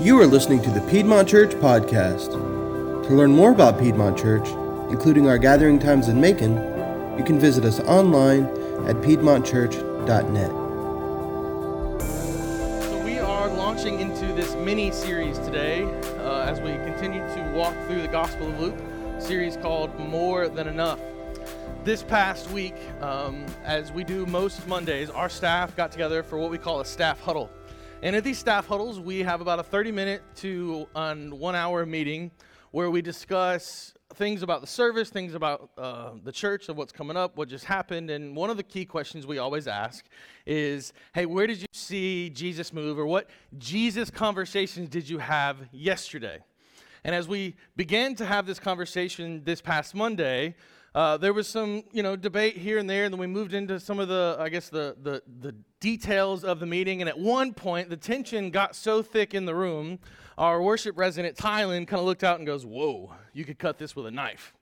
You are listening to the Piedmont Church Podcast. To learn more about Piedmont Church, including our gathering times in Macon, you can visit us online at piedmontchurch.net. So we are launching into this mini series today uh, as we continue to walk through the Gospel of Luke, series called More Than Enough. This past week, um, as we do most Mondays, our staff got together for what we call a staff huddle. And at these staff huddles, we have about a 30 minute to um, one hour meeting where we discuss things about the service, things about uh, the church, of what's coming up, what just happened. And one of the key questions we always ask is hey, where did you see Jesus move? Or what Jesus conversations did you have yesterday? And as we began to have this conversation this past Monday, uh, there was some, you know, debate here and there, and then we moved into some of the, I guess, the, the, the details of the meeting. And at one point, the tension got so thick in the room, our worship resident, Tylen, kind of looked out and goes, Whoa, you could cut this with a knife.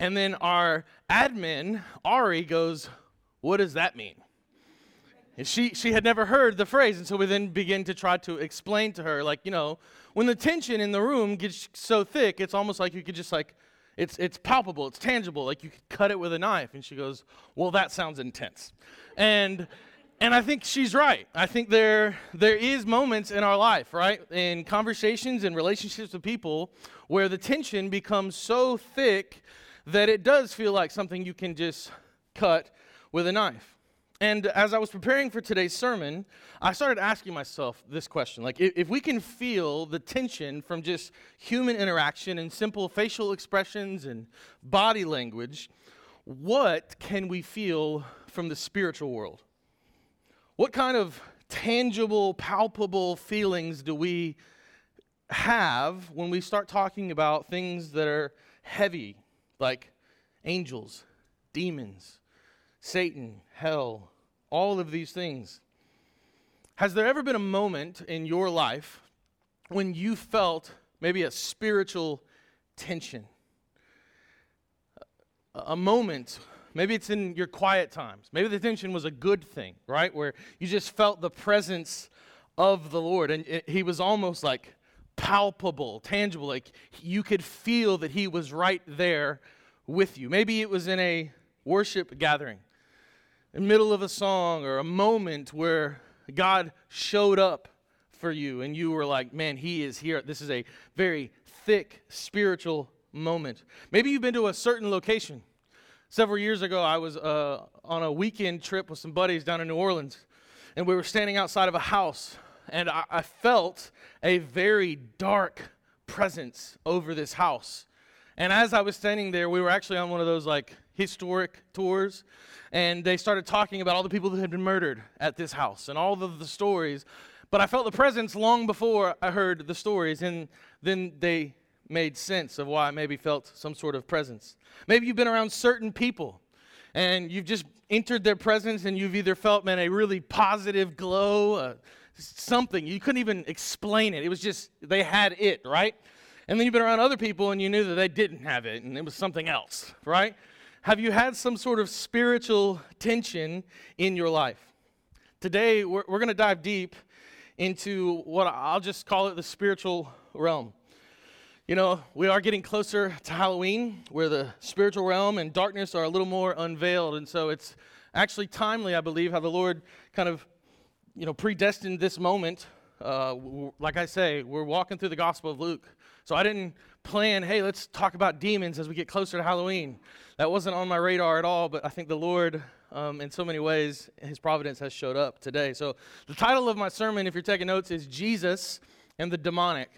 And then our admin, Ari, goes, What does that mean? And she, she had never heard the phrase, and so we then begin to try to explain to her, like, you know, when the tension in the room gets so thick, it's almost like you could just like it's, it's palpable, it's tangible, like you could cut it with a knife. And she goes, Well, that sounds intense. And and I think she's right. I think there there is moments in our life, right? In conversations and relationships with people where the tension becomes so thick that it does feel like something you can just cut with a knife. And as I was preparing for today's sermon, I started asking myself this question like, if, we can feel the tension from just human interaction and simple facial expressions and body language, what can we feel from the spiritual world? What kind of tangible, palpable feelings do we have when we start talking about things that are heavy, like angels, demons? Satan, hell, all of these things. Has there ever been a moment in your life when you felt maybe a spiritual tension? A moment, maybe it's in your quiet times. Maybe the tension was a good thing, right? Where you just felt the presence of the Lord and it, he was almost like palpable, tangible, like you could feel that he was right there with you. Maybe it was in a worship gathering in the middle of a song or a moment where God showed up for you and you were like, man, he is here. This is a very thick spiritual moment. Maybe you've been to a certain location. Several years ago, I was uh, on a weekend trip with some buddies down in New Orleans, and we were standing outside of a house, and I, I felt a very dark presence over this house. And as I was standing there, we were actually on one of those like historic tours and they started talking about all the people that had been murdered at this house and all of the stories. But I felt the presence long before I heard the stories, and then they made sense of why I maybe felt some sort of presence. Maybe you've been around certain people and you've just entered their presence and you've either felt, man, a really positive glow, uh, something. You couldn't even explain it. It was just, they had it, right? And then you've been around other people and you knew that they didn't have it and it was something else, right? Have you had some sort of spiritual tension in your life? Today, we're, we're going to dive deep into what I'll just call it the spiritual realm. You know, we are getting closer to Halloween, where the spiritual realm and darkness are a little more unveiled. And so it's actually timely, I believe, how the Lord kind of, you know, predestined this moment. Uh, like I say, we're walking through the Gospel of Luke. So I didn't plan, hey, let's talk about demons as we get closer to Halloween that wasn't on my radar at all, but I think the Lord, um, in so many ways, His providence has showed up today. So, the title of my sermon, if you're taking notes, is Jesus and the Demonic.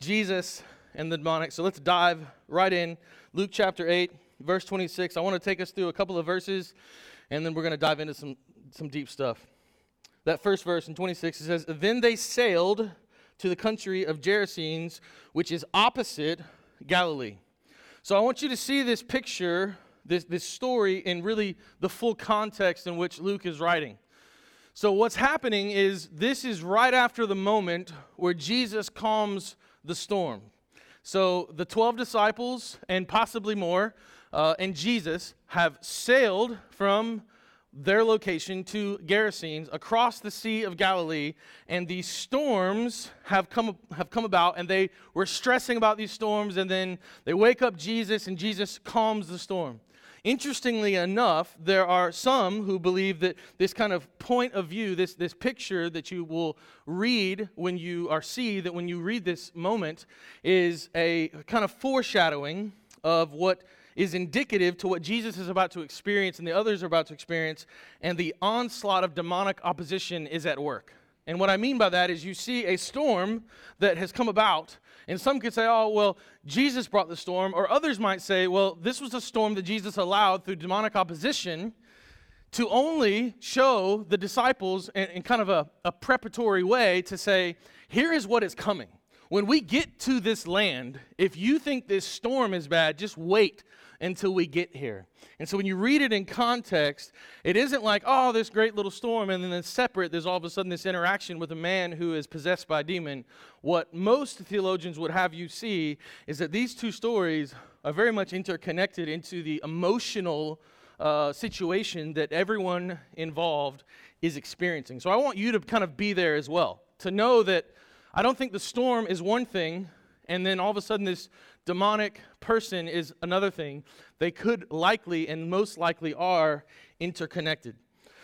Jesus and the Demonic. So, let's dive right in. Luke chapter 8, verse 26. I want to take us through a couple of verses, and then we're going to dive into some, some deep stuff. That first verse in 26, it says, Then they sailed to the country of Gerasenes, which is opposite Galilee. So I want you to see this picture, this, this story, in really the full context in which Luke is writing. So what's happening is this is right after the moment where Jesus calms the storm. So the 12 disciples and possibly more uh, and Jesus have sailed from their location to Gerasenes across the Sea of Galilee, and these storms have come, have come about, and they were stressing about these storms, and then they wake up Jesus, and Jesus calms the storm. Interestingly enough, there are some who believe that this kind of point of view, this, this picture that you will read when you are see, that when you read this moment, is a kind of foreshadowing of what is indicative to what Jesus is about to experience and the others are about to experience, and the onslaught of demonic opposition is at work. And what I mean by that is you see a storm that has come about, and some could say, oh, well, Jesus brought the storm, or others might say, well, this was a storm that Jesus allowed through demonic opposition to only show the disciples in, in kind of a, a preparatory way to say, here is what is coming. When we get to this land, if you think this storm is bad, just wait until we get here. And so when you read it in context, it isn't like, oh, this great little storm, and then separate, there's all of a sudden this interaction with a man who is possessed by a demon. What most theologians would have you see is that these two stories are very much interconnected into the emotional uh, situation that everyone involved is experiencing. So I want you to kind of be there as well, to know that I don't think the storm is one thing, and then all of a sudden this demonic person is another thing. They could likely and most likely are interconnected.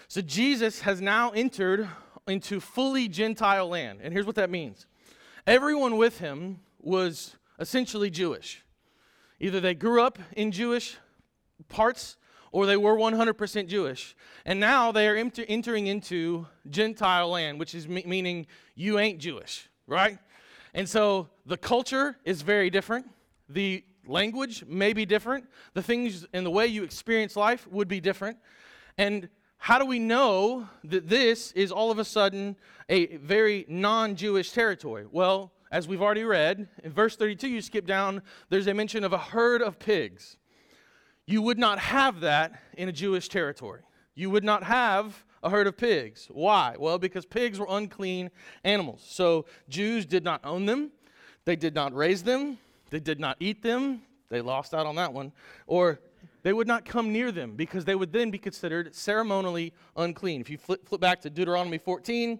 So Jesus has now entered into fully Gentile land. And here's what that means everyone with him was essentially Jewish. Either they grew up in Jewish parts or they were 100% Jewish. And now they are enter- entering into Gentile land, which is me- meaning you ain't Jewish, right? And so the culture is very different. The language may be different. The things and the way you experience life would be different. And how do we know that this is all of a sudden a very non Jewish territory? Well, as we've already read, in verse 32, you skip down, there's a mention of a herd of pigs. You would not have that in a Jewish territory. You would not have a herd of pigs. Why? Well, because pigs were unclean animals. So Jews did not own them, they did not raise them, they did not eat them. They lost out on that one. Or they would not come near them because they would then be considered ceremonially unclean. If you flip, flip back to Deuteronomy 14,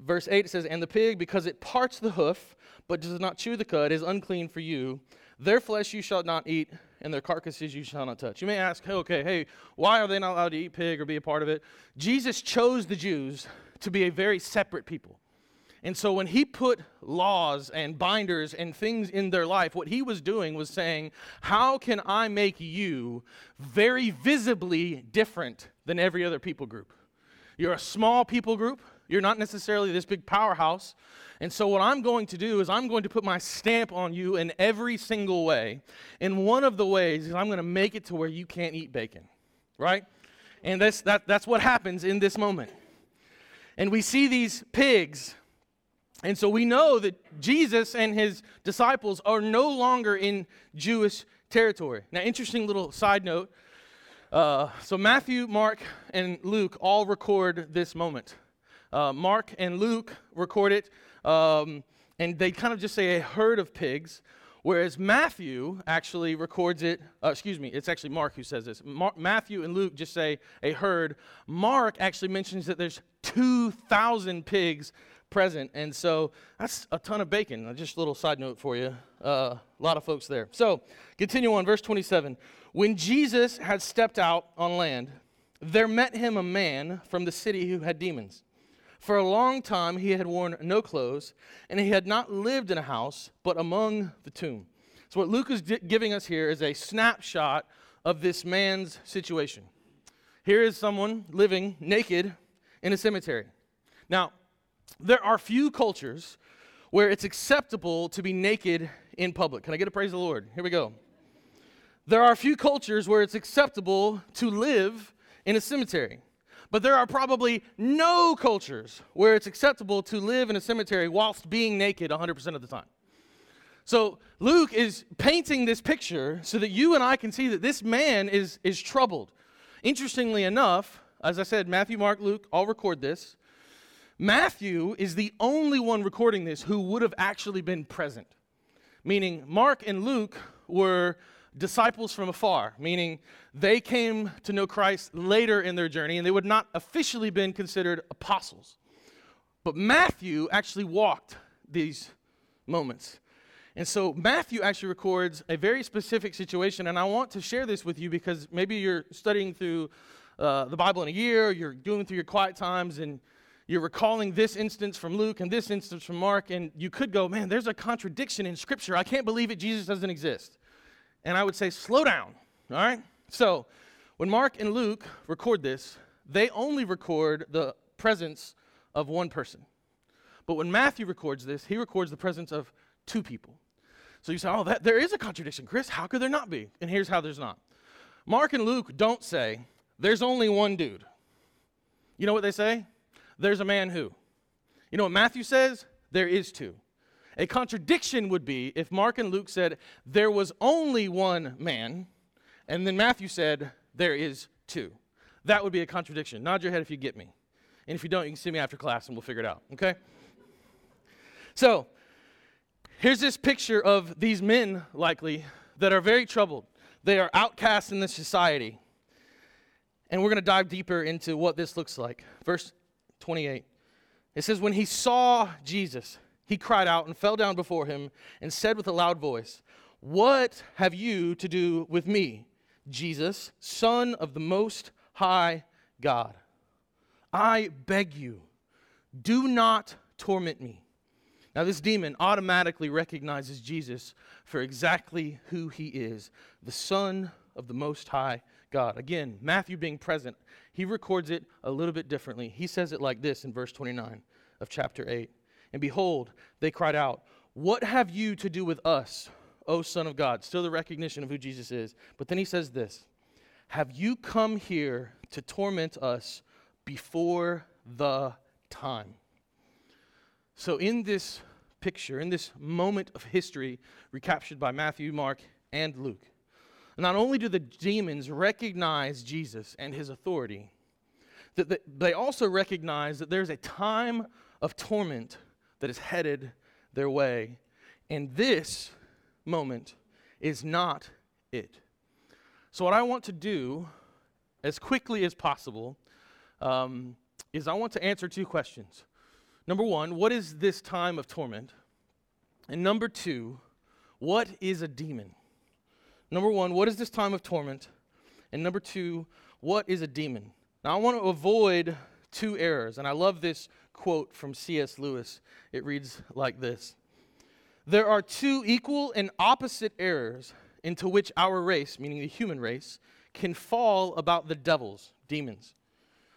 verse 8, it says, And the pig, because it parts the hoof, but does not chew the cud, is unclean for you. Their flesh you shall not eat, and their carcasses you shall not touch. You may ask, okay, hey, why are they not allowed to eat pig or be a part of it? Jesus chose the Jews to be a very separate people. And so when he put laws and binders and things in their life, what he was doing was saying, How can I make you very visibly different than every other people group? You're a small people group. You're not necessarily this big powerhouse. And so, what I'm going to do is, I'm going to put my stamp on you in every single way. And one of the ways is I'm going to make it to where you can't eat bacon, right? And that's, that, that's what happens in this moment. And we see these pigs and so we know that Jesus and his disciples are no longer in Jewish territory. Now, interesting little side note. Uh, so Matthew, Mark, and Luke all record this moment. Uh, Mark and Luke record it, um, and they kind of just say a herd of pigs, whereas Matthew actually records it. Uh, excuse me, it's actually Mark who says this. Mar- Matthew and Luke just say a herd. Mark actually mentions that there's 2,000 pigs present. And so that's a ton of bacon. Uh, just a little side note for you. Uh, a lot of folks there. So continue on, verse 27. When Jesus had stepped out on land, there met him a man from the city who had demons. For a long time he had worn no clothes, and he had not lived in a house, but among the tomb. So, what Luke is giving us here is a snapshot of this man's situation. Here is someone living naked in a cemetery. Now, there are few cultures where it's acceptable to be naked in public. Can I get a praise of the Lord? Here we go. There are few cultures where it's acceptable to live in a cemetery. But there are probably no cultures where it's acceptable to live in a cemetery whilst being naked 100% of the time. So Luke is painting this picture so that you and I can see that this man is, is troubled. Interestingly enough, as I said, Matthew, Mark, Luke all record this. Matthew is the only one recording this who would have actually been present. Meaning, Mark and Luke were disciples from afar, meaning they came to know Christ later in their journey and they would not officially been considered apostles. But Matthew actually walked these moments. And so Matthew actually records a very specific situation, and I want to share this with you because maybe you're studying through uh, the Bible in a year, you're doing through your quiet times, and you're recalling this instance from Luke and this instance from Mark, and you could go, man, there's a contradiction in Scripture. I can't believe it. Jesus doesn't exist. And I would say, slow down, all right? So when Mark and Luke record this, they only record the presence of one person. But when Matthew records this, he records the presence of two people. So you say, oh, that, there is a contradiction, Chris. How could there not be? And here's how there's not. Mark and Luke don't say, there's only one dude. You know what they say? There's a man who. You know what Matthew says? There is two. A contradiction would be if Mark and Luke said, there was only one man, and then Matthew said, there is two. That would be a contradiction. Nod your head if you get me. And if you don't, you can see me after class and we'll figure it out, okay? So, here's this picture of these men, likely, that are very troubled. They are outcasts in this society. And we're going to dive deeper into what this looks like. Verse 28. It says, When he saw Jesus, he cried out and fell down before him and said with a loud voice, What have you to do with me, Jesus, Son of the Most High God? I beg you, do not torment me. Now, this demon automatically recognizes Jesus for exactly who he is the Son of the Most High God. Again, Matthew being present, he records it a little bit differently. He says it like this in verse 29 of chapter 8. And behold, they cried out, What have you to do with us, O Son of God? Still the recognition of who Jesus is. But then he says this Have you come here to torment us before the time? So, in this picture, in this moment of history recaptured by Matthew, Mark, and Luke, not only do the demons recognize Jesus and his authority, that they also recognize that there's a time of torment that is headed their way. And this moment is not it. So, what I want to do as quickly as possible um, is I want to answer two questions. Number one, what is this time of torment? And number two, what is a demon? Number one, what is this time of torment? And number two, what is a demon? Now, I want to avoid two errors, and I love this quote from C.S. Lewis. It reads like this There are two equal and opposite errors into which our race, meaning the human race, can fall about the devils, demons.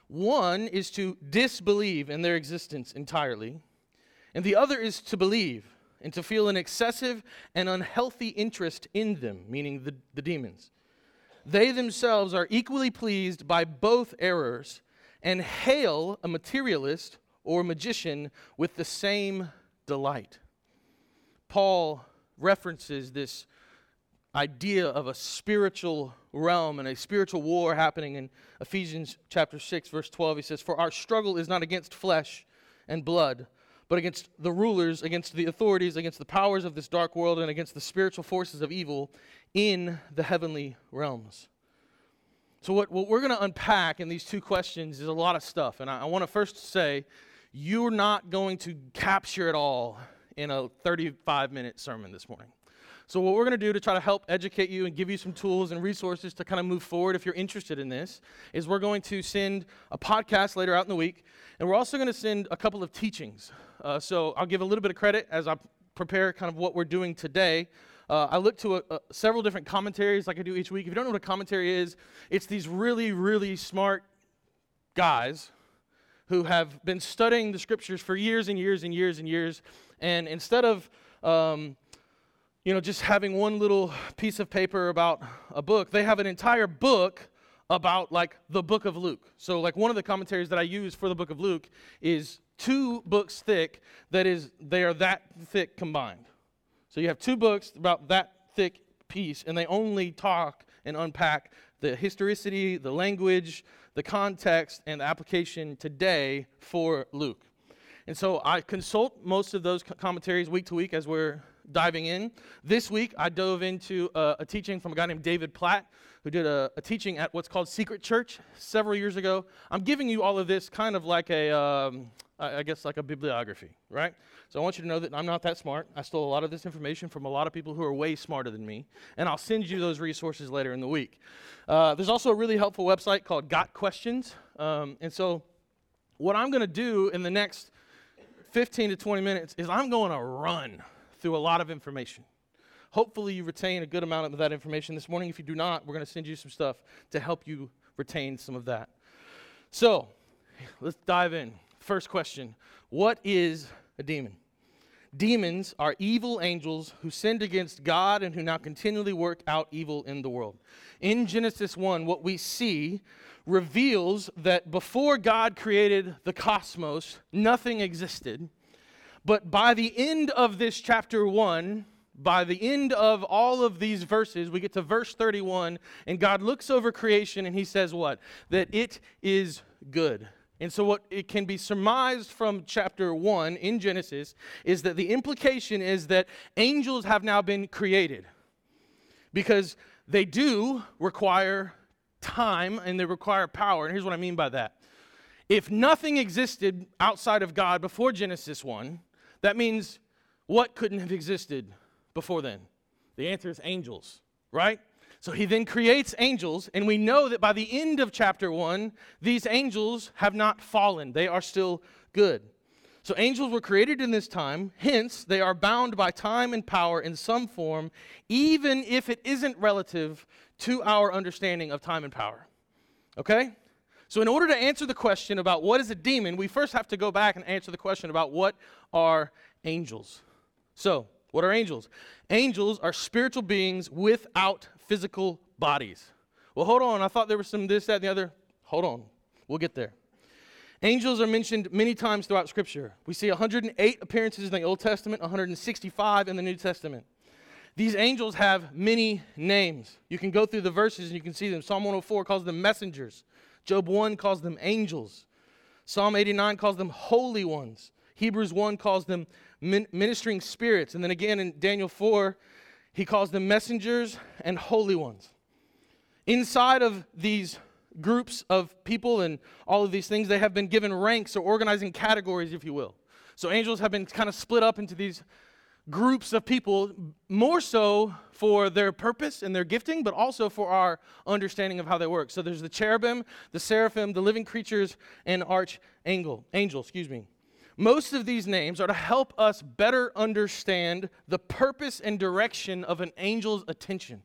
One is to disbelieve in their existence entirely, and the other is to believe and to feel an excessive and unhealthy interest in them, meaning the, the demons. They themselves are equally pleased by both errors and hail a materialist or magician with the same delight. Paul references this idea of a spiritual realm and a spiritual war happening in Ephesians chapter 6 verse 12 he says for our struggle is not against flesh and blood but against the rulers against the authorities against the powers of this dark world and against the spiritual forces of evil in the heavenly realms so what, what we're going to unpack in these two questions is a lot of stuff and i, I want to first say you're not going to capture it all in a 35 minute sermon this morning so, what we're going to do to try to help educate you and give you some tools and resources to kind of move forward if you're interested in this is we're going to send a podcast later out in the week, and we're also going to send a couple of teachings. Uh, so, I'll give a little bit of credit as I prepare kind of what we're doing today. Uh, I look to a, a, several different commentaries like I do each week. If you don't know what a commentary is, it's these really, really smart guys who have been studying the scriptures for years and years and years and years. And instead of um, you know, just having one little piece of paper about a book. They have an entire book about like the book of Luke. So like one of the commentaries that I use for the book of Luke is two books thick that is they are that thick combined. So you have two books about that thick piece and they only talk and unpack the historicity, the language, the context and the application today for Luke. And so I consult most of those commentaries week to week as we're diving in. This week, I dove into a, a teaching from a guy named David Platt, who did a, a, teaching at what's called Secret Church several years ago. I'm giving you all of this kind of like a, um, I guess, like a bibliography, right? So I want you to know that I'm not that smart. I stole a lot of this information from a lot of people who are way smarter than me, and I'll send you those resources later in the week. Uh, there's also a really helpful website called Got Questions, um, and so what I'm going to do in the next 15 to 20 minutes is I'm going to run through a lot of information. Hopefully, you retain a good amount of that information this morning. If you do not, we're going to send you some stuff to help you retain some of that. So, let's dive in. First question What is a demon? Demons are evil angels who sinned against God and who now continually work out evil in the world. In Genesis 1, what we see reveals that before God created the cosmos, nothing existed. But by the end of this chapter 1, by the end of all of these verses, we get to verse 31, and God looks over creation and he says, What? That it is good. And so, what it can be surmised from chapter 1 in Genesis is that the implication is that angels have now been created because they do require time and they require power. And here's what I mean by that. If nothing existed outside of God before Genesis 1, that means what couldn't have existed before then? The answer is angels, right? So he then creates angels, and we know that by the end of chapter 1, these angels have not fallen. They are still good. So angels were created in this time, hence, they are bound by time and power in some form, even if it isn't relative to our understanding of time and power. Okay? So, in order to answer the question about what is a demon, we first have to go back and answer the question about what are angels. So, what are angels? Angels are spiritual beings without physical bodies. Well, hold on. I thought there was some this, that, and the other. Hold on. We'll get there. Angels are mentioned many times throughout Scripture. We see 108 appearances in the Old Testament, 165 in the New Testament. These angels have many names. You can go through the verses and you can see them. Psalm 104 calls them messengers. Job 1 calls them angels. Psalm 89 calls them holy ones. Hebrews 1 calls them ministering spirits. And then again in Daniel 4, he calls them messengers and holy ones. Inside of these groups of people and all of these things, they have been given ranks or organizing categories, if you will. So angels have been kind of split up into these groups of people, more so for their purpose and their gifting, but also for our understanding of how they work. So there's the cherubim, the seraphim, the living creatures, and archangel, angel, excuse me. Most of these names are to help us better understand the purpose and direction of an angel's attention.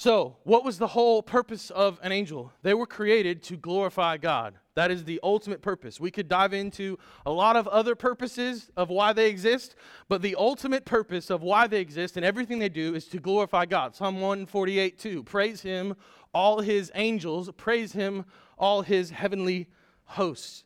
So, what was the whole purpose of an angel? They were created to glorify God. That is the ultimate purpose. We could dive into a lot of other purposes of why they exist, but the ultimate purpose of why they exist and everything they do is to glorify God. Psalm 148 2 Praise Him, all His angels, praise Him, all His heavenly hosts.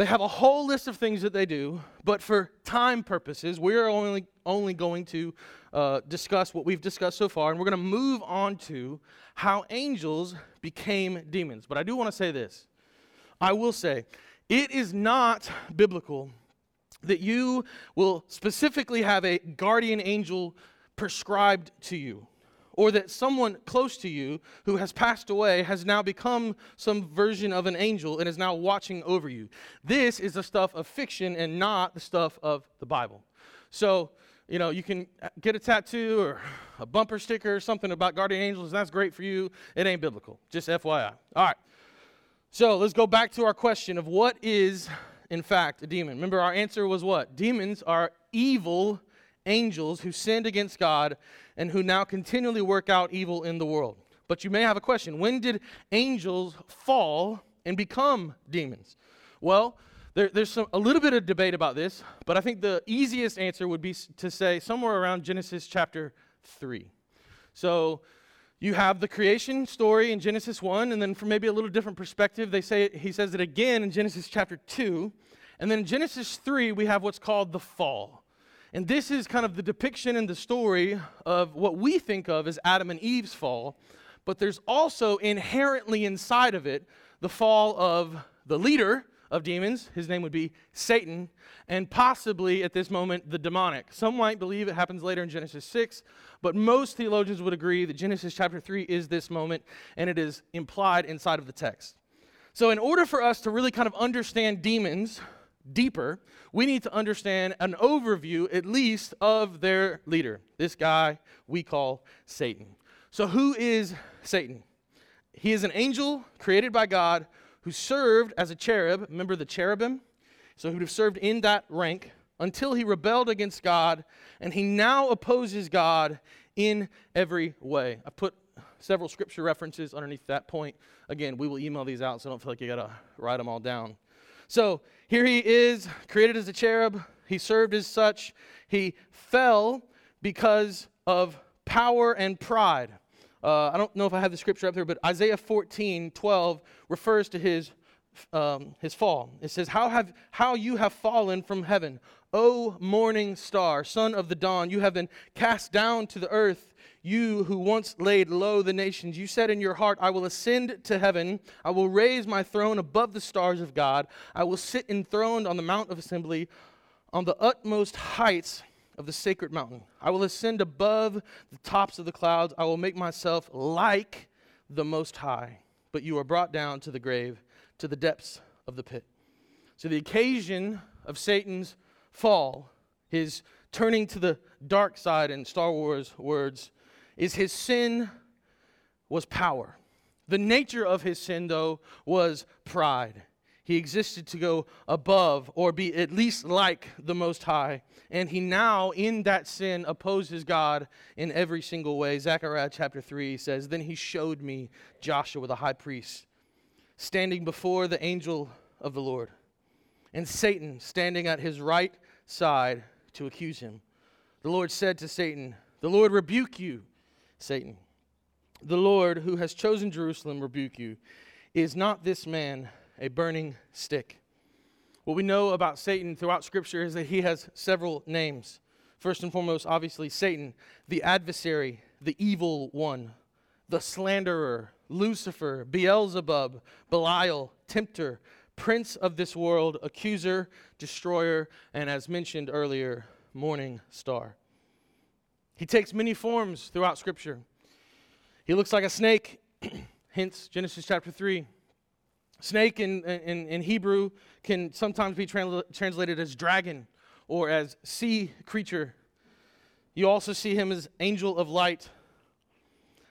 They have a whole list of things that they do, but for time purposes, we're only, only going to uh, discuss what we've discussed so far, and we're going to move on to how angels became demons. But I do want to say this I will say, it is not biblical that you will specifically have a guardian angel prescribed to you, or that someone close to you who has passed away has now become some version of an angel and is now watching over you. This is the stuff of fiction and not the stuff of the Bible. So, you know, you can get a tattoo or a bumper sticker or something about guardian angels, that's great for you. It ain't biblical. Just FYI. All right. So let's go back to our question of what is, in fact, a demon. Remember, our answer was what? Demons are evil angels who sinned against God and who now continually work out evil in the world. But you may have a question when did angels fall and become demons? Well, there, there's some, a little bit of debate about this, but I think the easiest answer would be to say somewhere around Genesis chapter 3. So you have the creation story in Genesis 1, and then from maybe a little different perspective, they say he says it again in Genesis chapter 2. And then in Genesis 3, we have what's called the fall. And this is kind of the depiction in the story of what we think of as Adam and Eve's fall, but there's also inherently inside of it the fall of the leader of demons. His name would be Satan, and possibly at this moment, the demonic. Some might believe it happens later in Genesis 6, but most theologians would agree that Genesis chapter 3 is this moment, and it is implied inside of the text. So, in order for us to really kind of understand demons deeper, we need to understand an overview, at least, of their leader, this guy we call Satan. So, who is Satan? He is an angel created by God who served as a cherub. Remember the cherubim? So, he would have served in that rank until he rebelled against God, and he now opposes God in every way. I put several scripture references underneath that point. Again, we will email these out, so I don't feel like you got to write them all down. So here he is, created as a cherub. He served as such. He fell because of power and pride. Uh, I don't know if I have the scripture up there, but Isaiah 14, 12 refers to his, um, his fall. It says, how, have, how you have fallen from heaven, O morning star, son of the dawn, you have been cast down to the earth you who once laid low the nations, you said in your heart, I will ascend to heaven. I will raise my throne above the stars of God. I will sit enthroned on the mount of assembly, on the utmost heights of the sacred mountain. I will ascend above the tops of the clouds. I will make myself like the Most High. But you are brought down to the grave, to the depths of the pit. So, the occasion of Satan's fall, his turning to the dark side in Star Wars words, is his sin was power. The nature of his sin, though, was pride. He existed to go above or be at least like the Most High. And he now, in that sin, opposes God in every single way. Zechariah chapter 3 says, Then he showed me Joshua the high priest standing before the angel of the Lord, and Satan standing at his right side to accuse him. The Lord said to Satan, The Lord rebuke you. Satan. The Lord, who has chosen Jerusalem, rebuke you. Is not this man a burning stick? What we know about Satan throughout Scripture is that he has several names. First and foremost, obviously, Satan, the adversary, the evil one, the slanderer, Lucifer, Beelzebub, Belial, tempter, prince of this world, accuser, destroyer, and as mentioned earlier, morning star. He takes many forms throughout Scripture. He looks like a snake, hence Genesis chapter 3. Snake in, in, in Hebrew can sometimes be transla- translated as dragon or as sea creature. You also see him as angel of light.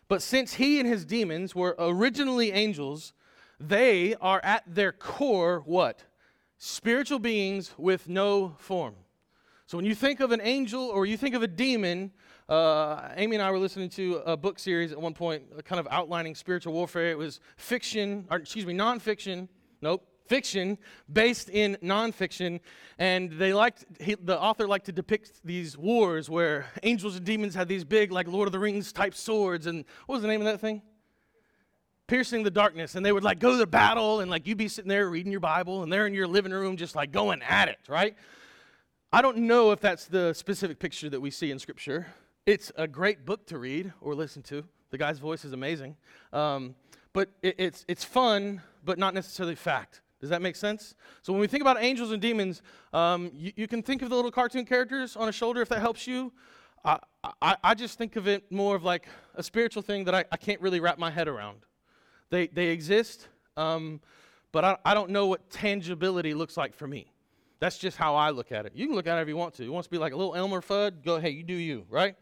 But since he and his demons were originally angels, they are at their core what? Spiritual beings with no form. So when you think of an angel or you think of a demon, uh, Amy and I were listening to a book series at one point, kind of outlining spiritual warfare. It was fiction, or excuse me, nonfiction. Nope, fiction based in nonfiction, and they liked he, the author liked to depict these wars where angels and demons had these big, like Lord of the Rings type swords. And what was the name of that thing? Piercing the darkness, and they would like go to battle, and like you'd be sitting there reading your Bible, and they're in your living room just like going at it, right? I don't know if that's the specific picture that we see in Scripture. It's a great book to read or listen to. The guy's voice is amazing. Um, but it, it's, it's fun, but not necessarily fact. Does that make sense? So when we think about angels and demons, um, you, you, can think of the little cartoon characters on a shoulder if that helps you. I, I, I just think of it more of like a spiritual thing that I, I can't really wrap my head around. They, they exist, um, but I, I don't know what tangibility looks like for me. That's just how I look at it. You can look at it if you want to. You want to be like a little Elmer Fudd? Go, hey, you do you, right?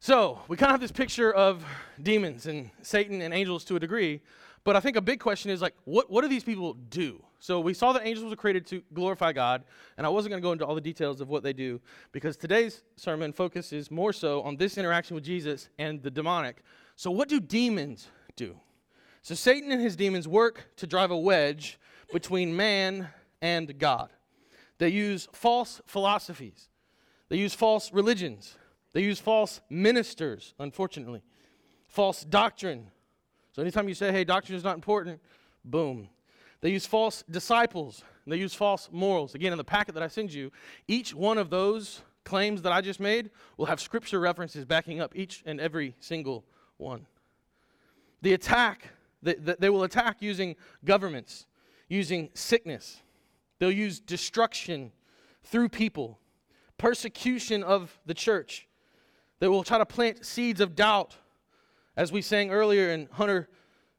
So we kind of have this picture of demons and Satan and angels to a degree, but I think a big question is like, what, what do these people do? So we saw that angels were created to glorify God, and I wasn't going to go into all the details of what they do because today's sermon focuses more so on this interaction with Jesus and the demonic. So what do demons do? So Satan and his demons work to drive a wedge between man and God. They use false philosophies. They use false religions. They use false ministers, unfortunately, false doctrine. So anytime you say, hey, doctrine is not important, boom. They use false disciples. They use false morals. Again, in the packet that I send you, each one of those claims that I just made will have scripture references backing up each and every single one. The attack, they, they will attack using governments, using sickness, they'll use destruction through people, persecution of the church. They will try to plant seeds of doubt, as we sang earlier, and Hunter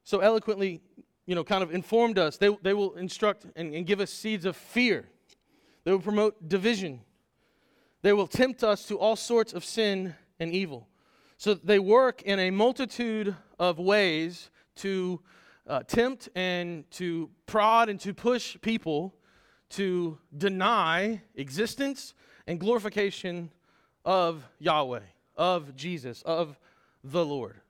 so eloquently, you know, kind of informed us. They, they will instruct and, and give us seeds of fear. They will promote division. They will tempt us to all sorts of sin and evil. So they work in a multitude of ways to uh, tempt and to prod and to push people to deny existence and glorification of Yahweh, of Jesus, of the Lord.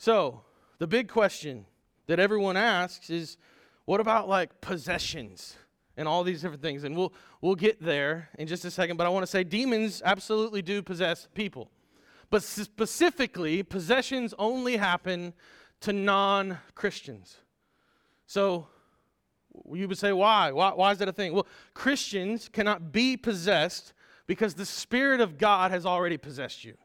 So, the big question that everyone asks is what about like possessions and all these different things? And we'll we'll get there in just a second, but I want to say demons absolutely do possess people. But specifically, possessions only happen to non-Christians. So, you would say, why? why? Why is that a thing? Well, Christians cannot be possessed because the Spirit of God has already possessed you.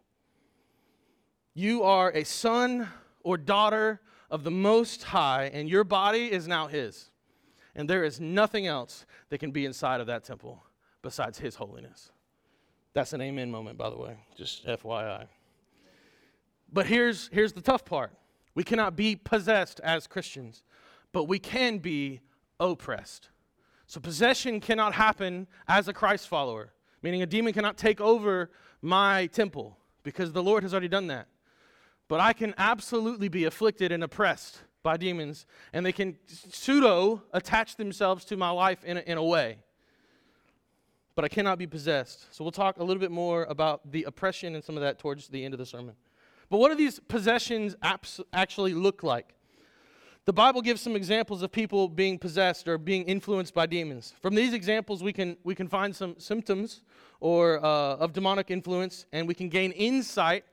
You are a son or daughter of the Most High, and your body is now His. And there is nothing else that can be inside of that temple besides His holiness. That's an amen moment, by the way, just FYI. But here's, here's the tough part we cannot be possessed as Christians, but we can be oppressed. So possession cannot happen as a Christ follower, meaning a demon cannot take over my temple because the Lord has already done that. But I can absolutely be afflicted and oppressed by demons, and they can pseudo attach themselves to my life in a, in a way. But I cannot be possessed. So we'll talk a little bit more about the oppression and some of that towards the end of the sermon. But what do these possessions actually look like? The Bible gives some examples of people being possessed or being influenced by demons. From these examples, we can, we can find some symptoms or, uh, of demonic influence, and we can gain insight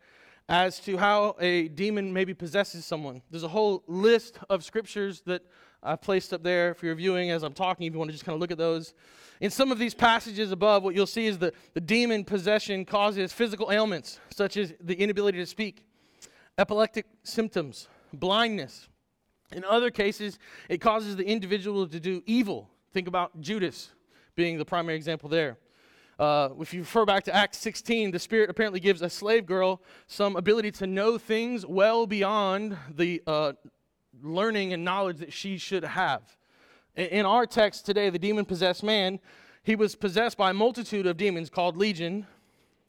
as to how a demon maybe possesses someone. There's a whole list of scriptures that I've placed up there for your viewing as I'm talking, if you want to just kind of look at those. In some of these passages above, what you'll see is that the demon possession causes physical ailments, such as the inability to speak, epileptic symptoms, blindness, in other cases, it causes the individual to do evil. Think about Judas being the primary example there. Uh, if you refer back to Acts 16, the Spirit apparently gives a slave girl some ability to know things well beyond the uh, learning and knowledge that she should have. In, our text today, the demon possessed man, he was possessed by a multitude of demons called Legion.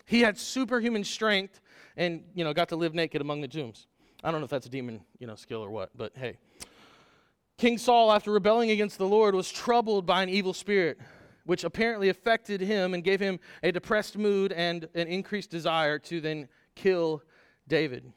He had superhuman strength and you know got to live naked among the tombs. I don't know if that's a demon, you know, skill or what, but hey. King Saul, after rebelling against the Lord, was troubled by an evil spirit, which apparently affected him and gave him a depressed mood and an increased desire to then kill David.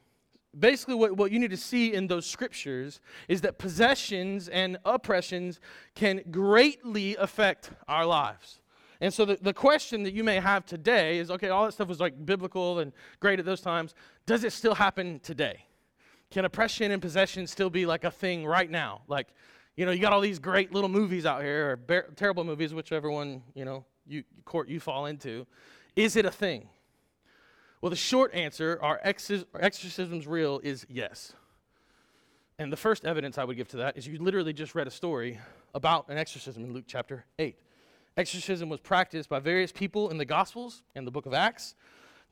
Basically, what, what you need to see in those scriptures is that possessions and oppressions can greatly affect our lives. And so the, the question that you may have today is okay, all that stuff was like biblical and great at those times. Does it still happen today? Can oppression and possession still be like a thing right now? Like, you know, you got all these great little movies out here, or bar- terrible movies, whichever one, you know, you court you fall into. Is it a thing? Well, the short answer, are, exor- are exorcisms real, is yes. And the first evidence I would give to that is you literally just read a story about an exorcism in Luke chapter 8. Exorcism was practiced by various people in the Gospels and the book of Acts.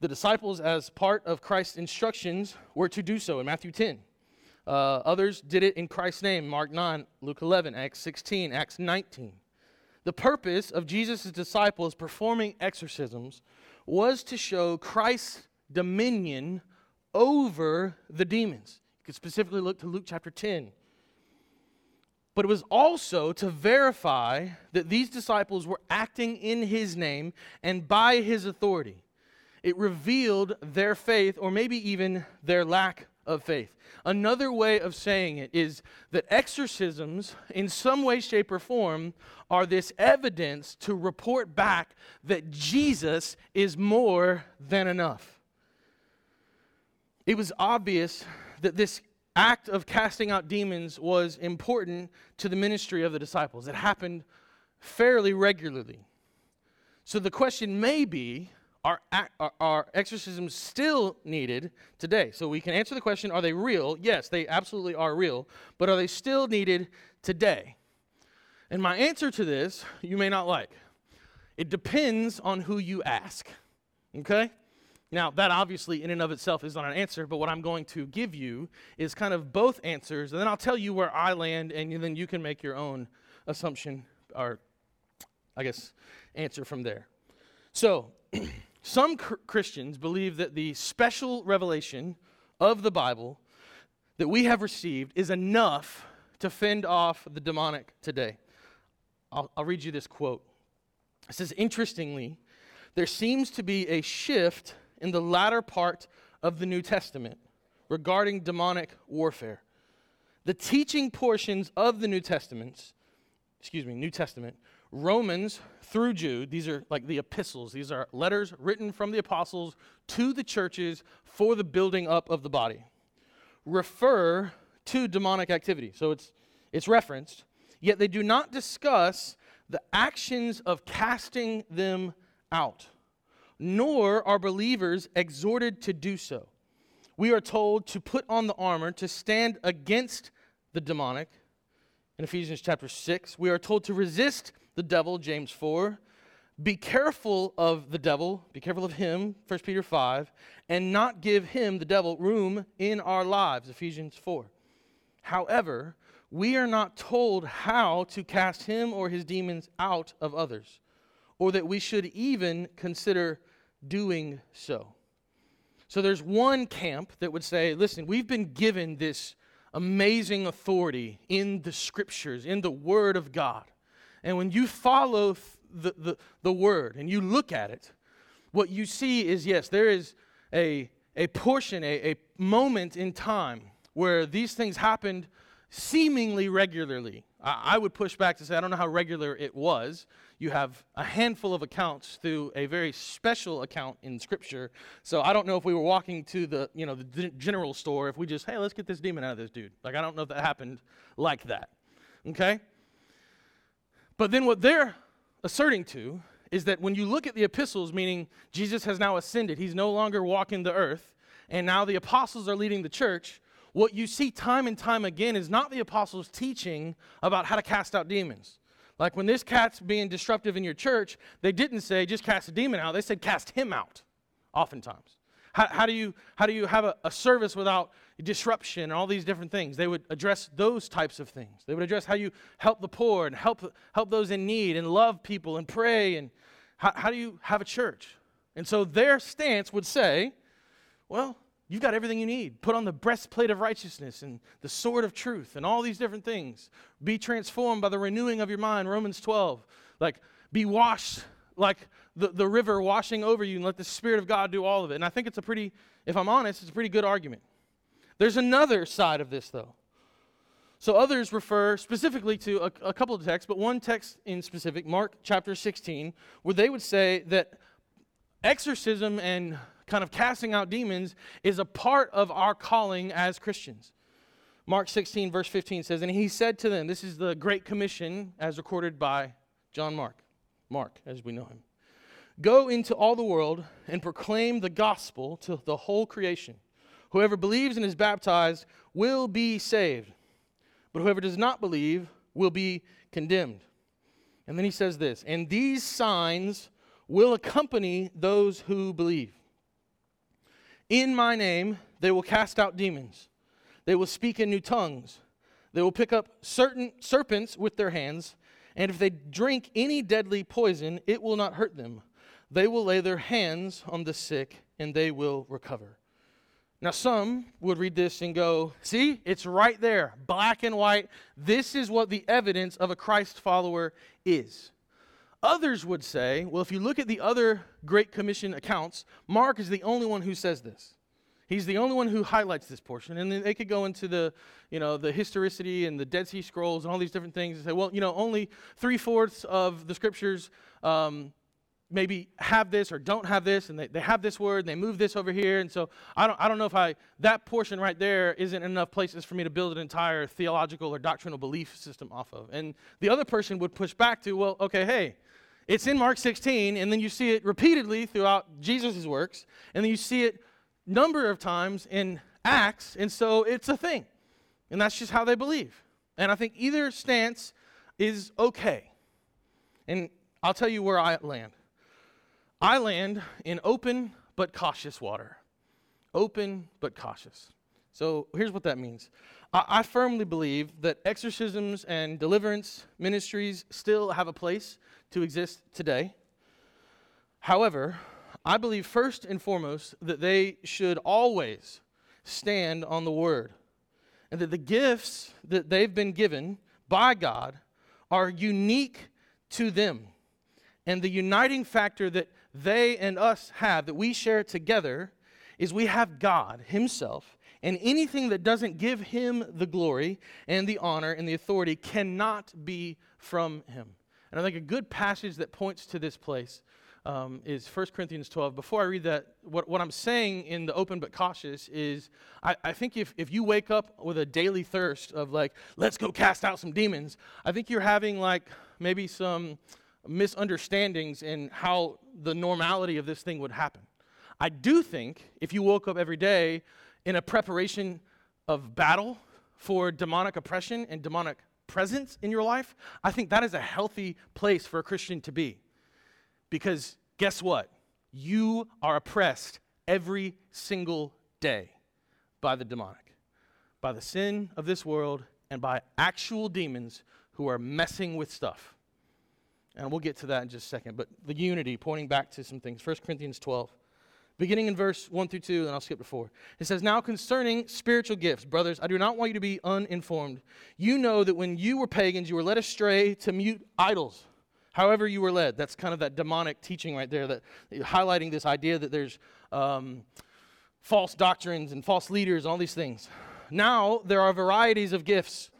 The disciples, as part of Christ's instructions, were to do so in Matthew 10. Uh, others did it in Christ's name, Mark 9, Luke 11, Acts 16, Acts 19. The purpose of Jesus' disciples performing exorcisms was to show Christ's dominion over the demons. You could specifically look to Luke chapter 10. But it was also to verify that these disciples were acting in his name and by his authority it revealed their faith or maybe even their lack of faith. Another way of saying it is that exorcisms, in some way, shape, or form, are this evidence to report back that Jesus is more than enough. It was obvious that this act of casting out demons was important to the ministry of the disciples. It happened fairly regularly. So the question may be are, are, exorcisms still needed today? So we can answer the question are they real? Yes, they absolutely are real. But are they still needed today? And my answer to this, you may not like. It depends on who you ask. Okay? Now, that obviously, in and of itself, is not an answer, but what I'm going to give you is kind of both answers, and then I'll tell you where I land, and then you can make your own assumption or, I guess, answer from there. So, some cr- Christians believe that the special revelation of the Bible that we have received is enough to fend off the demonic today. I'll, I'll read you this quote. It says, Interestingly, there seems to be a shift in the latter part of the New Testament regarding demonic warfare. The teaching portions of the New Testament, excuse me, New Testament, Romans through Jude, these are like the epistles, these are letters written from the apostles to the churches for the building up of the body, refer to demonic activity. So it's, it's referenced, yet they do not discuss the actions of casting them out, nor are believers exhorted to do so. We are told to put on the armor to stand against the demonic. In Ephesians chapter 6, we are told to resist the devil, James 4. Be careful of the devil, be careful of him, 1 Peter 5, and not give him, the devil, room in our lives, Ephesians 4. However, we are not told how to cast him or his demons out of others, or that we should even consider doing so. So there's one camp that would say, listen, we've been given this amazing authority in the scriptures, in the Word of God. And when you follow the, the, the Word and you look at it, what you see is yes, there is a, a portion, a, a moment in time where these things happened seemingly regularly. I, I would push back to say I don't know how regular it was. You have a handful of accounts through a very special account in Scripture. So I don't know if we were walking to the you know the general store if we just hey let's get this demon out of this dude. Like I don't know if that happened like that. Okay. But then what they're asserting to is that when you look at the epistles, meaning Jesus has now ascended, he's no longer walking the earth, and now the apostles are leading the church, what you see time and time again is not the apostles teaching about how to cast out demons. Like when this cat's being disruptive in your church, they didn't say just cast a demon out, they said cast him out, oftentimes. How, how do, you, how do you have a, a service without disruption and all these different things? They would address those types of things. They would address how you help the poor and help, help those in need and love people and pray. And how, how do you have a church? And so their stance would say, well, You've got everything you need. Put on the breastplate of righteousness and the sword of truth and all these different things. Be transformed by the renewing of your mind, Romans 12. Like, be washed like the, the river washing over you and let the Spirit of God do all of it. And I think it's a pretty, if I'm honest, it's a pretty good argument. There's another side of this, though. So others refer specifically to a, a couple of texts, but one text in specific, Mark chapter 16, where they would say that exorcism and kind of casting out demons is a part of our calling as Christians. Mark 16, verse 15 says, And he said to them, This is the Great Commission as recorded by John Mark, Mark, as we know him. Go into all the world and proclaim the gospel to the whole creation. Whoever believes and is baptized will be saved, but whoever does not believe will be condemned. And then he says this, And these signs will accompany those who believe. In my name, they will cast out demons. They will speak in new tongues. They will pick up certain serpents with their hands, and if they drink any deadly poison, it will not hurt them. They will lay their hands on the sick, and they will recover. Now, some would read this and go, See, it's right there, black and white. This is what the evidence of a Christ follower is. Others would say, well, if you look at the other Great Commission accounts, Mark is the only one who says this. He's the only one who highlights this portion. And then they could go into the, you know, the historicity and the Dead Sea Scrolls and all these different things and say, well, you know, only three fourths of the scriptures um, maybe have this or don't have this, and they, they have this word and they move this over here. And so I don't, I don't know if I, that portion right there isn't enough places for me to build an entire theological or doctrinal belief system off of. And the other person would push back to, well, okay, hey, it's in Mark 16, and then you see it repeatedly throughout Jesus' works, and then you see it number of times in Acts, and so it's a thing. And that's just how they believe. And I think either stance is okay. And I'll tell you where I land. I land in open but cautious water. Open but cautious. So here's what that means I, I firmly believe that exorcisms and deliverance ministries still have a place to exist today. However, I believe first and foremost that they should always stand on the word and that the gifts that they've been given by God are unique to them. And the uniting factor that they and us have, that we share together, is we have God Himself. And anything that doesn't give Him the glory and the honor and the authority cannot be from Him. And I think a good passage that points to this place um, is 1 Corinthians 12. Before I read that, what, what I'm saying in the open but cautious is I, I think if, if you wake up with a daily thirst of like, let's go cast out some demons, I think you're having like maybe some misunderstandings in how the normality of this thing would happen. I do think if you woke up every day in a preparation of battle for demonic oppression and demonic presence in your life, I think that is a healthy place for a Christian to be. Because guess what? You are oppressed every single day by the demonic, by the sin of this world, and by actual demons who are messing with stuff. And we'll get to that in just a second. But the unity, pointing back to some things. 1 Corinthians 12, beginning in verse 1 through 2, and I'll skip to 4. It says, Now concerning spiritual gifts, brothers, I do not want you to be uninformed. You know that when you were pagans, you were led astray to mute idols however you were led. That's kind of that demonic teaching right there, that highlighting this idea that there's um, false doctrines and false leaders, and all these things. Now there are varieties of gifts,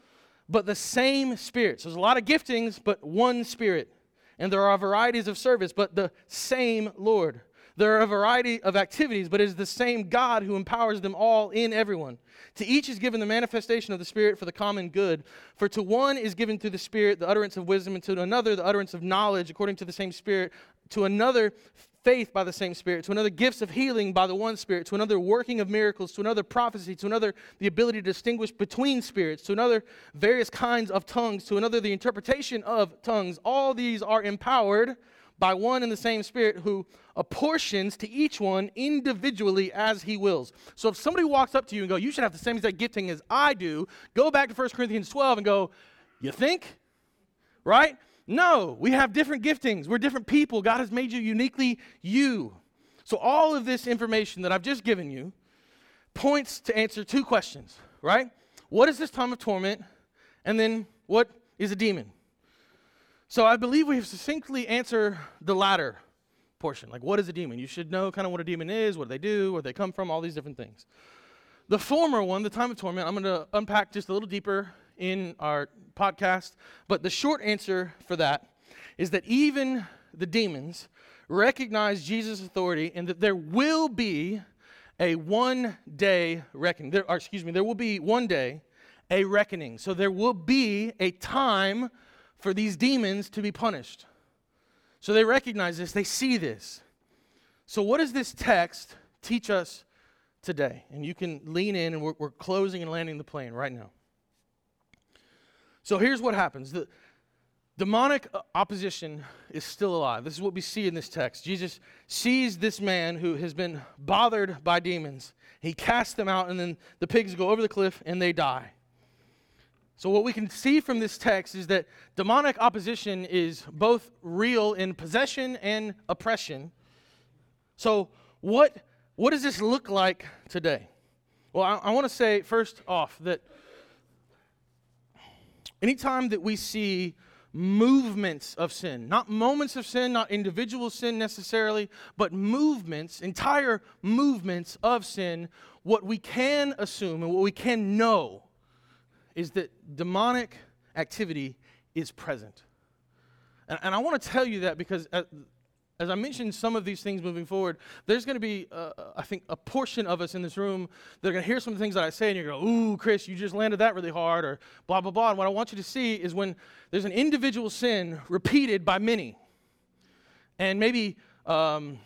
but the same Spirit. So there's a lot of giftings, but one Spirit. And there are varieties of service, but the same Lord. There are a variety of activities, but it is the same God who empowers them all in everyone. To each is given the manifestation of the Spirit for the common good. For to one is given through the Spirit the utterance of wisdom, and to another the utterance of knowledge according to the same Spirit, to another faith by the same Spirit, to another gifts of healing by the one Spirit, to another working of miracles, to another prophecy, to another the ability to distinguish between spirits, to another various kinds of tongues, to another the interpretation of tongues. All these are empowered by one and the same Spirit who apportions to each one individually as he wills. So if somebody walks up to you and go, you should have the same exact gifting as I do, go back to 1 Corinthians 12 and go, you think? Right? No, we have different giftings. We're different people. God has made you uniquely you. So all of this information that I've just given you points to answer two questions, right? What is this time of torment? And then what is a demon? So I believe we have succinctly answered the latter portion. Like, what is a demon? You should know kind of what a demon is, what do they do, where they come from, all these different things. The former one, the time of torment, I'm going to unpack just a little deeper in our podcast. But the short answer for that is that even the demons recognize Jesus' authority and that there will be a one day reckoning. There, or excuse me, there will be one day a reckoning. So there will be a time for these demons to be punished. So they recognize this, they see this. So, what does this text teach us today? And you can lean in, and we're, we're closing and landing the plane right now. So, here's what happens the demonic uh, opposition is still alive. This is what we see in this text. Jesus sees this man who has been bothered by demons, he casts them out, and then the pigs go over the cliff and they die. So, what we can see from this text is that demonic opposition is both real in possession and oppression. So, what, what does this look like today? Well, I, I want to say first off that anytime that we see movements of sin, not moments of sin, not individual sin necessarily, but movements, entire movements of sin, what we can assume and what we can know is that demonic activity is present. And, and I want to tell you that because, uh, as, I mentioned some of these things moving forward, there's going to be, uh, I think, a portion of us in this room that are going to hear some of the things that I say and you're going to go, ooh, Chris, you just landed that really hard, or blah, blah, blah. And what I want you to see is when there's an individual sin repeated by many, and maybe um,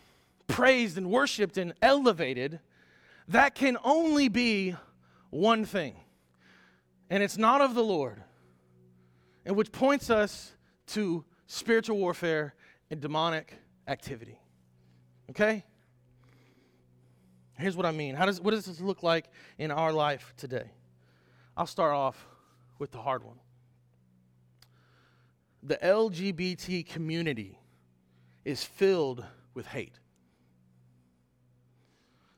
praised and worshiped and elevated, that can only be one thing and it's not of the Lord. and which points us to spiritual warfare and demonic activity. Okay? Here's what I mean. How does, what does this look like in our life today? I'll start off with the hard one. The LGBT community is filled with hate.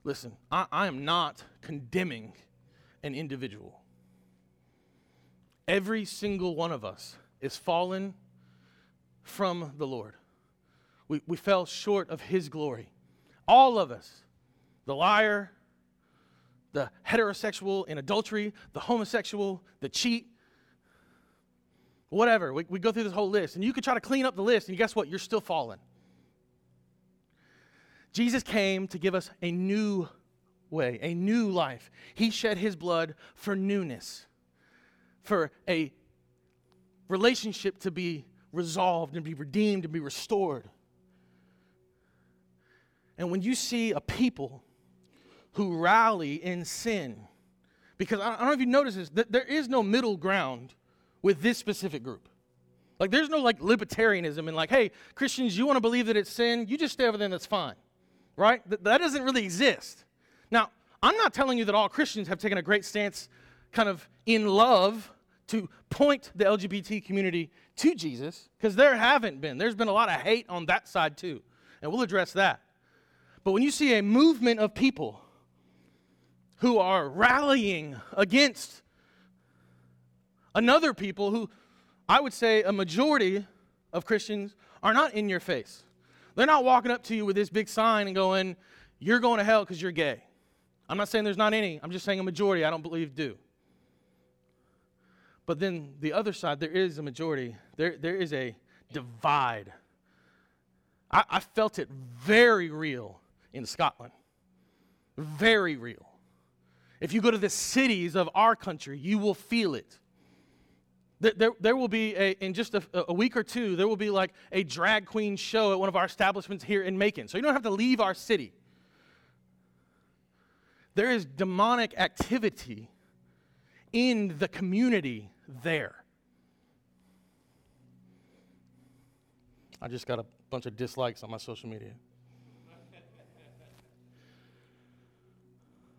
Listen, I, I am not condemning an individual. Every single one of us is fallen from the Lord. We, we fell short of His glory. All of us the liar, the heterosexual in adultery, the homosexual, the cheat, whatever. We, we go through this whole list, and you could try to clean up the list, and guess what? You're still falling. Jesus came to give us a new way, a new life. He shed his blood for newness, for a relationship to be resolved and be redeemed and be restored. And when you see a people who rally in sin, because I don't know if you notice this, that there is no middle ground with this specific group. Like there's no like libertarianism and like, hey, Christians, you want to believe that it's sin, you just stay over there and that's fine. Right? Th- that doesn't really exist. Now, I'm not telling you that all Christians have taken a great stance kind of in love to point the LGBT community to Jesus, because there haven't been. There's been a lot of hate on that side too. And we'll address that. But when you see a movement of people who are rallying against another people who I would say a majority of Christians are not in your face. They're not walking up to you with this big sign and going, You're going to hell because you're gay. I'm not saying there's not any, I'm just saying a majority I don't believe do. But then the other side, there is a majority, there, there is a divide. I, I felt it very real in Scotland. Very real. If you go to the cities of our country, you will feel it. There, there, will be, a, in just a, a, week or two, there will be like a drag queen show at one of our establishments here in Macon. So you don't have to leave our city. There is demonic activity in the community there. I just got a bunch of dislikes on my social media.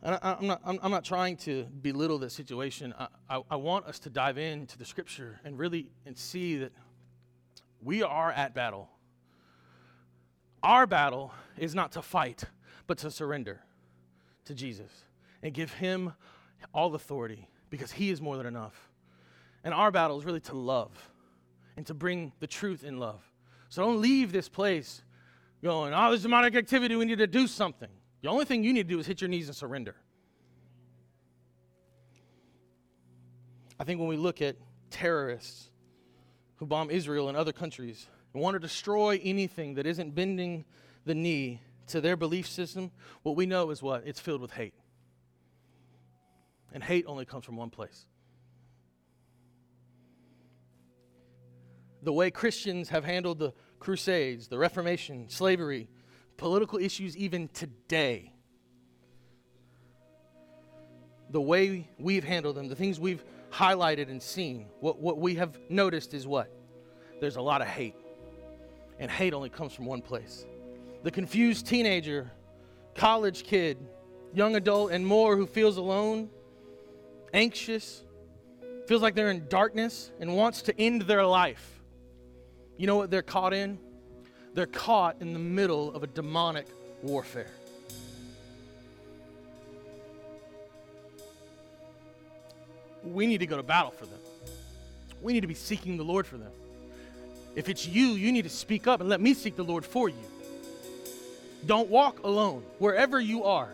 And I, am not, I'm, I'm, not trying to belittle the situation. I, I, I want us to dive into the scripture and really and see that we are at battle. Our battle is not to fight, but to surrender to Jesus and give him all authority because he is more than enough. And our battle is really to love and to bring the truth in love. So don't leave this place going, oh, there's demonic activity, we need to do something. The only thing you need to do is hit your knees and surrender. I think when we look at terrorists who bomb Israel and other countries and want to destroy anything that isn't bending the knee to their belief system, what we know is what? It's filled with hate. And hate only comes from one place. The way Christians have handled the Crusades, the Reformation, slavery, political issues even today. The way we've handled them, the things we've highlighted and seen, what, what we have noticed is what? There's a lot of hate. And hate only comes from one place. The confused teenager, college kid, young adult, and more who feels alone, anxious, feels like they're in darkness, and wants to end their life. You know what they're caught in? They're caught in the middle of a demonic warfare. We need to go to battle for them. We need to be seeking the Lord for them. If it's you, you need to speak up and let me seek the Lord for you. Don't walk alone. Wherever you are,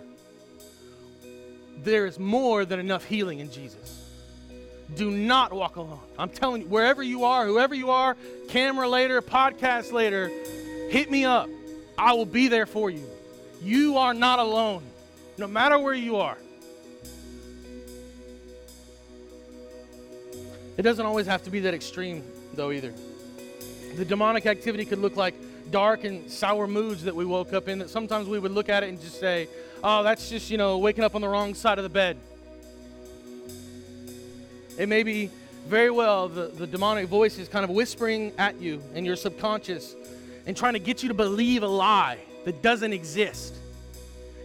there is more than enough healing in Jesus. Do not walk alone. I'm telling you, wherever you are, whoever you are, camera later, podcast later, hit me up. I will be there for you. You are not alone, no matter where you are. It doesn't always have to be that extreme, though, either. The demonic activity could look like dark and sour moods that we woke up in, that sometimes we would look at it and just say, oh, that's just, you know, waking up on the wrong side of the bed. It may be very well the, the demonic voice is kind of whispering at you in your subconscious and trying to get you to believe a lie that doesn't exist.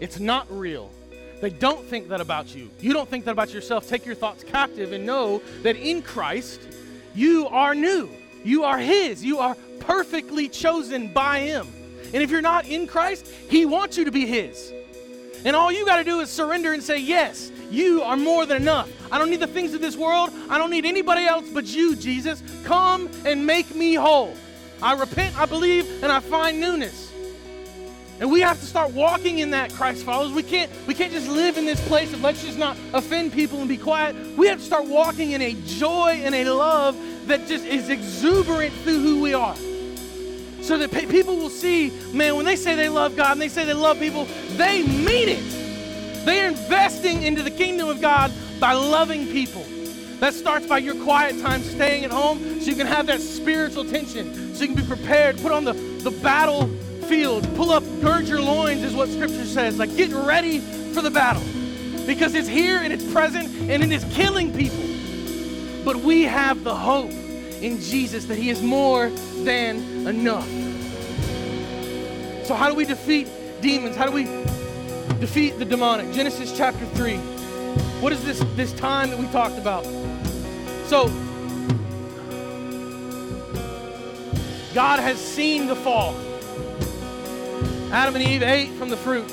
It's not real. They don't think that about you. You don't think that about yourself. Take your thoughts captive and know that in Christ, you are new. You are His. You are perfectly chosen by Him. And if you're not in Christ, He wants you to be His. And all you got to do is surrender and say, Yes, you are more than enough. I don't need the things of this world. I don't need anybody else but you, Jesus. Come and make me whole. I repent, I believe, and I find newness. And we have to start walking in that Christ followers. We can't we can't just live in this place of let's just not offend people and be quiet. We have to start walking in a joy and a love that just is exuberant through who we are. So that people will see, man, when they say they love God and they say they love people, they mean it. They are investing into the kingdom of God by loving people. That starts by your quiet time staying at home so you can have that spiritual tension, so you can be prepared, put on the, the battlefield, pull up, gird your loins, is what scripture says. Like, get ready for the battle because it's here and it's present and it is killing people. But we have the hope in Jesus that He is more than enough. So, how do we defeat demons? How do we defeat the demonic? Genesis chapter 3. What is this, this time that we talked about? So, God has seen the fall. Adam and Eve ate from the fruit.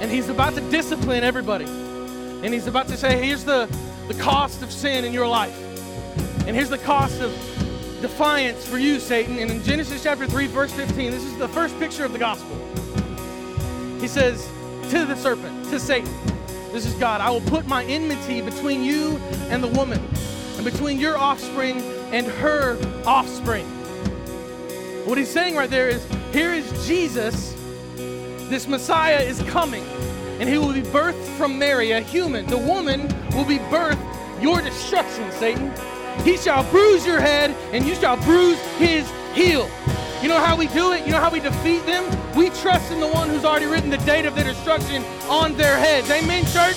And He's about to discipline everybody. And He's about to say, here's the, the cost of sin in your life. And here's the cost of defiance for you, Satan. And in Genesis chapter 3, verse 15, this is the first picture of the gospel. He says to the serpent, to Satan, this is God. I will put my enmity between you and the woman, and between your offspring and her offspring. What he's saying right there is here is Jesus. This Messiah is coming, and he will be birthed from Mary, a human. The woman will be birthed your destruction, Satan. He shall bruise your head, and you shall bruise his heel. You know how we do it? You know how we defeat them? We trust in the one who's already written the date of their destruction on their heads. Amen, church?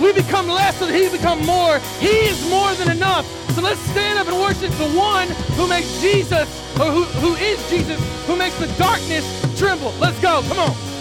We become less so that he become more. He is more than enough. So let's stand up and worship the one who makes Jesus, or who, who is Jesus, who makes the darkness tremble. Let's go. Come on.